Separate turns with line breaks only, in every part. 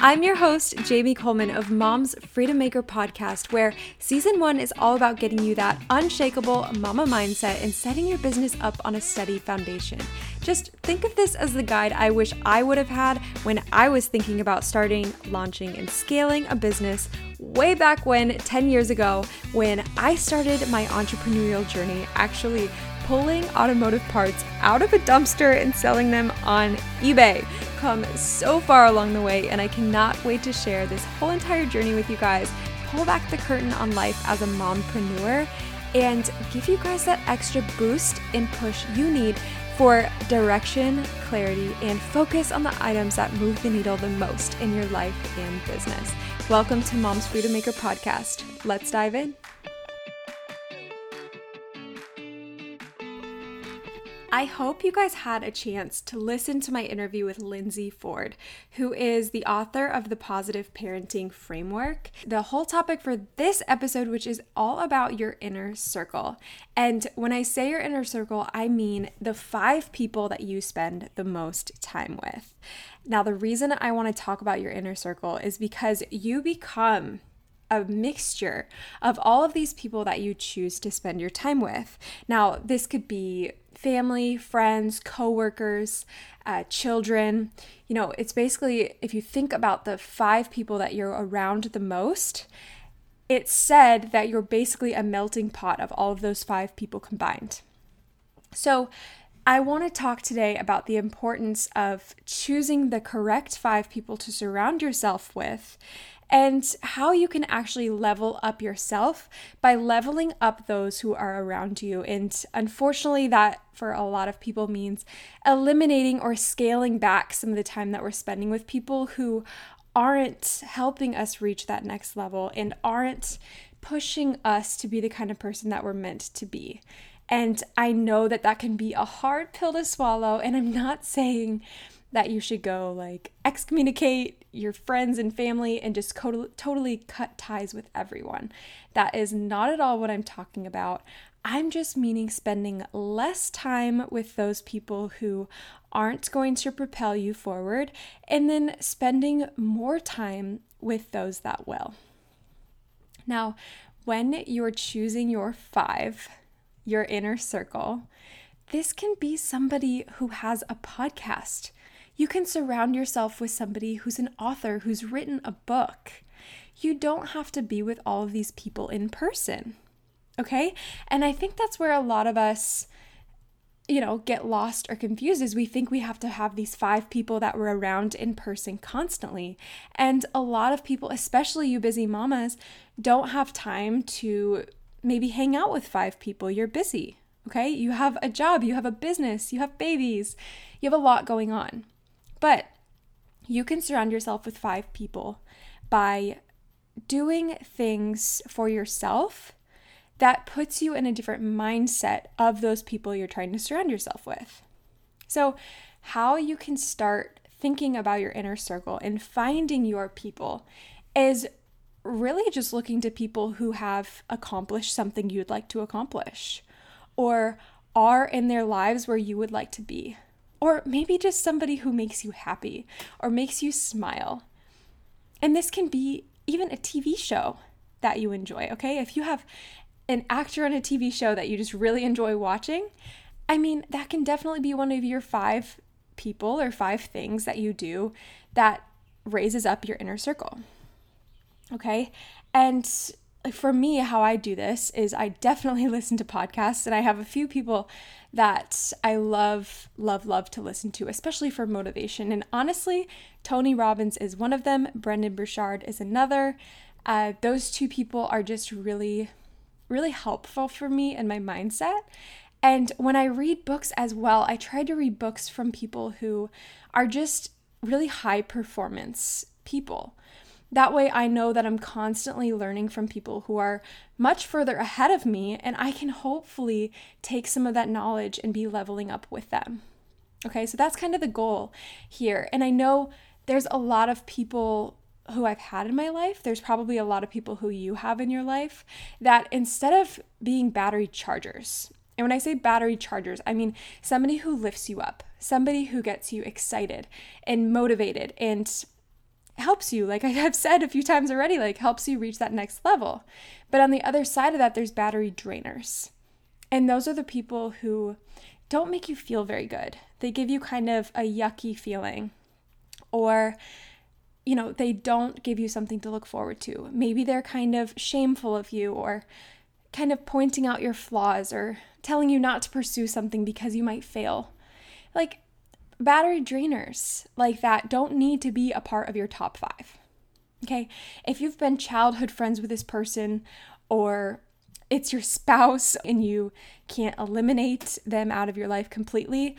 I'm your host, Jamie Coleman of Mom's Freedom Maker podcast, where season one is all about getting you that unshakable mama mindset and setting your business up on a steady foundation. Just think of this as the guide I wish I would have had when I was thinking about starting, launching, and scaling a business way back when, 10 years ago, when I started my entrepreneurial journey, actually pulling automotive parts out of a dumpster and selling them on eBay. Come so far along the way, and I cannot wait to share this whole entire journey with you guys. Pull back the curtain on life as a mompreneur and give you guys that extra boost and push you need for direction, clarity, and focus on the items that move the needle the most in your life and business. Welcome to Mom's Freedom Maker podcast. Let's dive in. I hope you guys had a chance to listen to my interview with Lindsay Ford, who is the author of the Positive Parenting Framework. The whole topic for this episode, which is all about your inner circle. And when I say your inner circle, I mean the five people that you spend the most time with. Now, the reason I want to talk about your inner circle is because you become a mixture of all of these people that you choose to spend your time with. Now, this could be family, friends, coworkers, uh, children. You know, it's basically if you think about the five people that you're around the most, it's said that you're basically a melting pot of all of those five people combined. So, I want to talk today about the importance of choosing the correct five people to surround yourself with and how you can actually level up yourself by leveling up those who are around you. And unfortunately, that for a lot of people means eliminating or scaling back some of the time that we're spending with people who aren't helping us reach that next level and aren't pushing us to be the kind of person that we're meant to be. And I know that that can be a hard pill to swallow. And I'm not saying that you should go like excommunicate your friends and family and just totally, totally cut ties with everyone. That is not at all what I'm talking about. I'm just meaning spending less time with those people who aren't going to propel you forward and then spending more time with those that will. Now, when you're choosing your five, your inner circle, this can be somebody who has a podcast you can surround yourself with somebody who's an author who's written a book. You don't have to be with all of these people in person. Okay? And I think that's where a lot of us you know, get lost or confused is we think we have to have these five people that we're around in person constantly. And a lot of people, especially you busy mamas, don't have time to maybe hang out with five people. You're busy, okay? You have a job, you have a business, you have babies, you have a lot going on. But you can surround yourself with five people by doing things for yourself that puts you in a different mindset of those people you're trying to surround yourself with. So, how you can start thinking about your inner circle and finding your people is really just looking to people who have accomplished something you'd like to accomplish or are in their lives where you would like to be or maybe just somebody who makes you happy or makes you smile. And this can be even a TV show that you enjoy, okay? If you have an actor on a TV show that you just really enjoy watching, I mean, that can definitely be one of your five people or five things that you do that raises up your inner circle. Okay? And for me, how I do this is I definitely listen to podcasts, and I have a few people that I love, love, love to listen to, especially for motivation. And honestly, Tony Robbins is one of them, Brendon Burchard is another. Uh, those two people are just really, really helpful for me and my mindset. And when I read books as well, I try to read books from people who are just really high performance people. That way, I know that I'm constantly learning from people who are much further ahead of me, and I can hopefully take some of that knowledge and be leveling up with them. Okay, so that's kind of the goal here. And I know there's a lot of people who I've had in my life, there's probably a lot of people who you have in your life that instead of being battery chargers, and when I say battery chargers, I mean somebody who lifts you up, somebody who gets you excited and motivated and helps you, like I have said a few times already, like helps you reach that next level. But on the other side of that, there's battery drainers. And those are the people who don't make you feel very good. They give you kind of a yucky feeling. Or, you know, they don't give you something to look forward to. Maybe they're kind of shameful of you or kind of pointing out your flaws or telling you not to pursue something because you might fail. Like, battery drainers like that don't need to be a part of your top five. Okay. If you've been childhood friends with this person or it's your spouse and you can't eliminate them out of your life completely,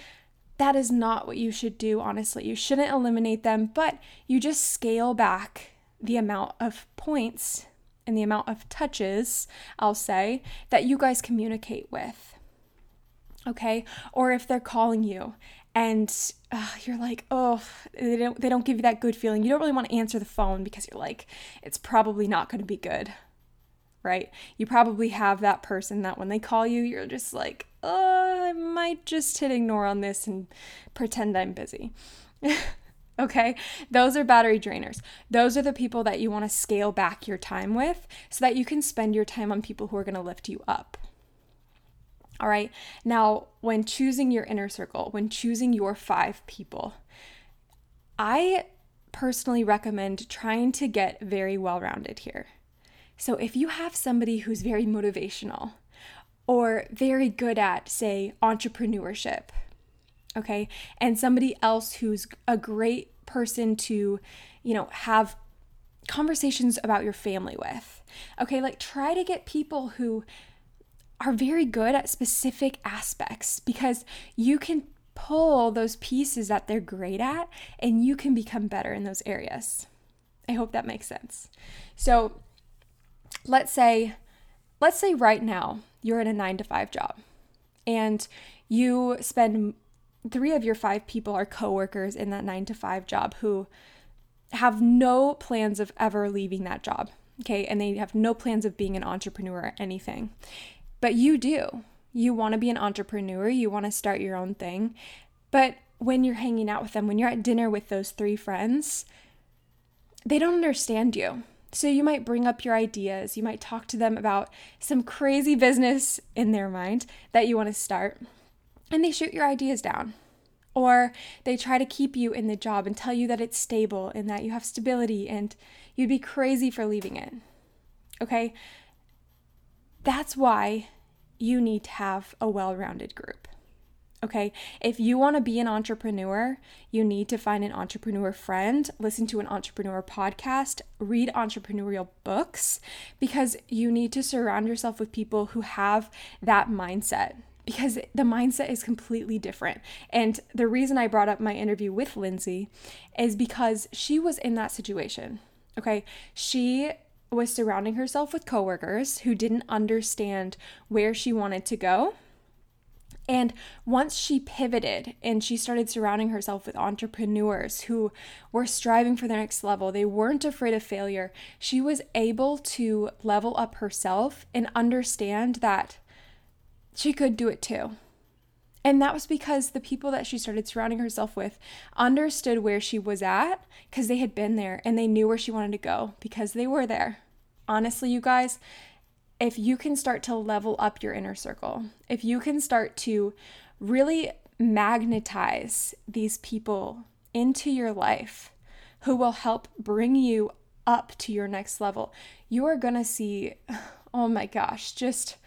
that is not what you should do, honestly. You shouldn't eliminate them, but you just scale back the amount of points and the amount of touches, I'll say, that you guys communicate with. Okay? Or if they're calling you and uh, you're like, oh, they don't, they don't give you that good feeling. You don't really want to answer the phone because you're like, it's probably not going to be good, right? You probably have that person that when they call you, you're just like, oh, I might just hit ignore on this and pretend I'm busy. okay? Those are battery drainers. Those are the people that you want to scale back your time with so that you can spend your time on people who are going to lift you up. All right. Now, when choosing your inner circle, when choosing your five people, I personally recommend trying to get very well rounded here. So, if you have somebody who's very motivational or very good at, say, entrepreneurship, okay, and somebody else who's a great person to, you know, have conversations about your family with, okay, like try to get people who are very good at specific aspects because you can pull those pieces that they're great at and you can become better in those areas. I hope that makes sense. So, let's say let's say right now you're in a 9 to 5 job and you spend 3 of your 5 people are coworkers in that 9 to 5 job who have no plans of ever leaving that job. Okay, and they have no plans of being an entrepreneur or anything. But you do. You want to be an entrepreneur, you want to start your own thing. But when you're hanging out with them, when you're at dinner with those three friends, they don't understand you. So you might bring up your ideas. You might talk to them about some crazy business in their mind that you want to start, and they shoot your ideas down. Or they try to keep you in the job and tell you that it's stable and that you have stability and you'd be crazy for leaving it. Okay? That's why you need to have a well rounded group. Okay, if you want to be an entrepreneur, you need to find an entrepreneur friend, listen to an entrepreneur podcast, read entrepreneurial books, because you need to surround yourself with people who have that mindset. Because the mindset is completely different. And the reason I brought up my interview with Lindsay is because she was in that situation. Okay, she was surrounding herself with coworkers who didn't understand where she wanted to go. And once she pivoted and she started surrounding herself with entrepreneurs who were striving for the next level, they weren't afraid of failure. She was able to level up herself and understand that she could do it too. And that was because the people that she started surrounding herself with understood where she was at because they had been there and they knew where she wanted to go because they were there. Honestly, you guys, if you can start to level up your inner circle, if you can start to really magnetize these people into your life who will help bring you up to your next level, you are going to see, oh my gosh, just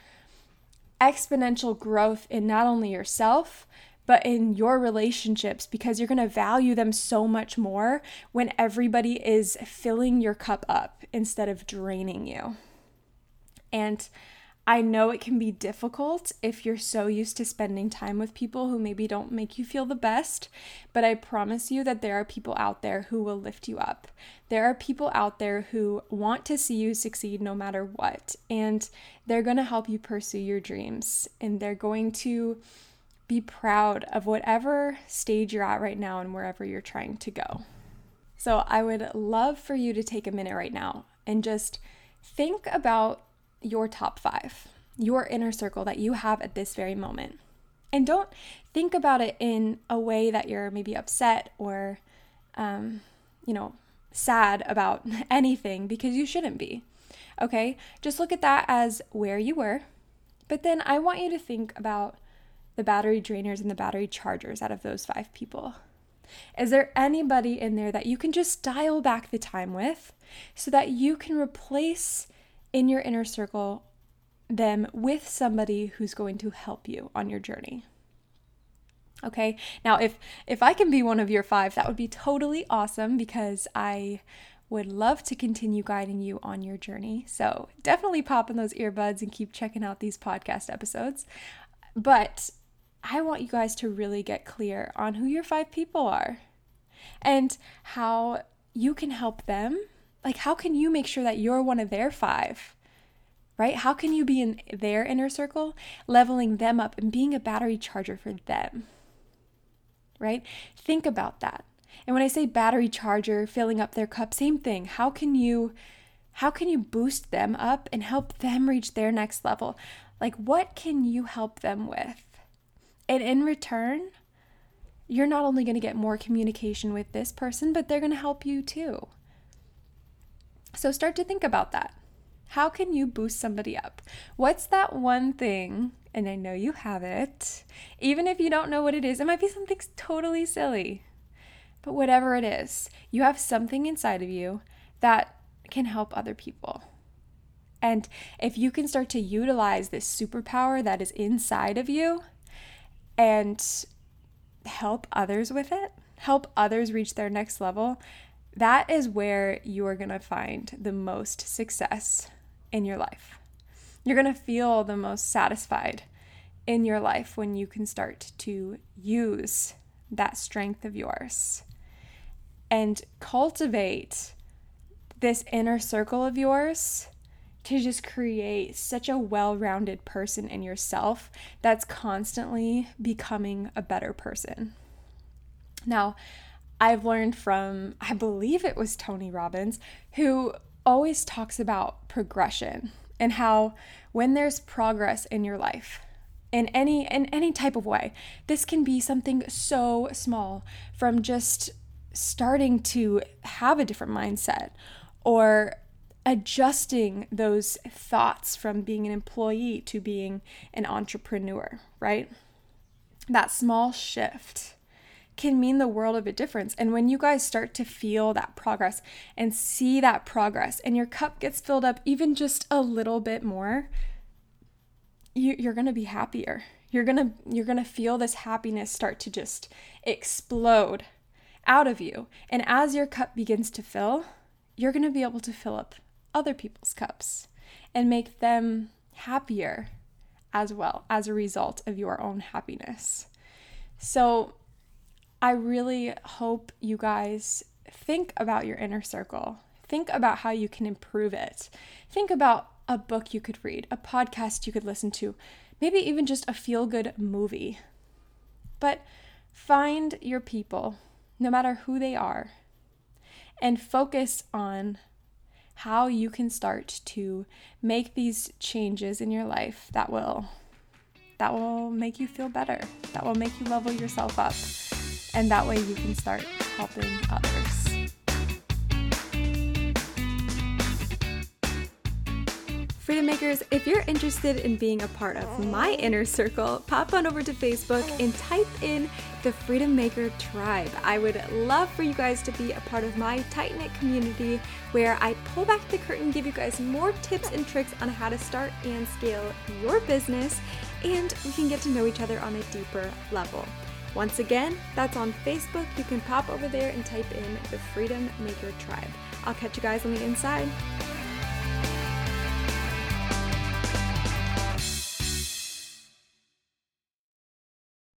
exponential growth in not only yourself, but in your relationships because you're going to value them so much more when everybody is filling your cup up instead of draining you. And I know it can be difficult if you're so used to spending time with people who maybe don't make you feel the best, but I promise you that there are people out there who will lift you up. There are people out there who want to see you succeed no matter what, and they're going to help you pursue your dreams, and they're going to be proud of whatever stage you're at right now and wherever you're trying to go. So, I would love for you to take a minute right now and just think about your top five, your inner circle that you have at this very moment. And don't think about it in a way that you're maybe upset or, um, you know, sad about anything because you shouldn't be. Okay? Just look at that as where you were. But then I want you to think about the battery drainers and the battery chargers out of those five people. Is there anybody in there that you can just dial back the time with so that you can replace in your inner circle them with somebody who's going to help you on your journey? Okay. Now, if if I can be one of your five, that would be totally awesome because I would love to continue guiding you on your journey. So definitely pop in those earbuds and keep checking out these podcast episodes. But I want you guys to really get clear on who your five people are and how you can help them. Like, how can you make sure that you're one of their five? Right? How can you be in their inner circle, leveling them up and being a battery charger for them? right? Think about that. And when I say battery charger, filling up their cup, same thing. How can you how can you boost them up and help them reach their next level? Like what can you help them with? And in return, you're not only going to get more communication with this person, but they're going to help you too. So start to think about that. How can you boost somebody up? What's that one thing and I know you have it. Even if you don't know what it is, it might be something totally silly. But whatever it is, you have something inside of you that can help other people. And if you can start to utilize this superpower that is inside of you and help others with it, help others reach their next level, that is where you are going to find the most success in your life. You're going to feel the most satisfied in your life when you can start to use that strength of yours and cultivate this inner circle of yours to just create such a well rounded person in yourself that's constantly becoming a better person. Now, I've learned from, I believe it was Tony Robbins, who always talks about progression and how when there's progress in your life, in any in any type of way, this can be something so small from just starting to have a different mindset or adjusting those thoughts from being an employee to being an entrepreneur, right? That small shift can mean the world of a difference. And when you guys start to feel that progress and see that progress, and your cup gets filled up even just a little bit more, you, you're gonna be happier. You're gonna you're gonna feel this happiness start to just explode out of you. And as your cup begins to fill, you're gonna be able to fill up other people's cups and make them happier as well as a result of your own happiness. So I really hope you guys think about your inner circle. Think about how you can improve it. Think about a book you could read, a podcast you could listen to, maybe even just a feel good movie. But find your people, no matter who they are, and focus on how you can start to make these changes in your life that will that will make you feel better that will make you level yourself up and that way you can start helping others. Freedom Makers, if you're interested in being a part of my inner circle, pop on over to Facebook and type in the Freedom Maker Tribe. I would love for you guys to be a part of my tight knit community where I pull back the curtain, give you guys more tips and tricks on how to start and scale your business, and we can get to know each other on a deeper level. Once again, that's on Facebook. You can pop over there and type in the Freedom Maker Tribe. I'll catch you guys on the inside.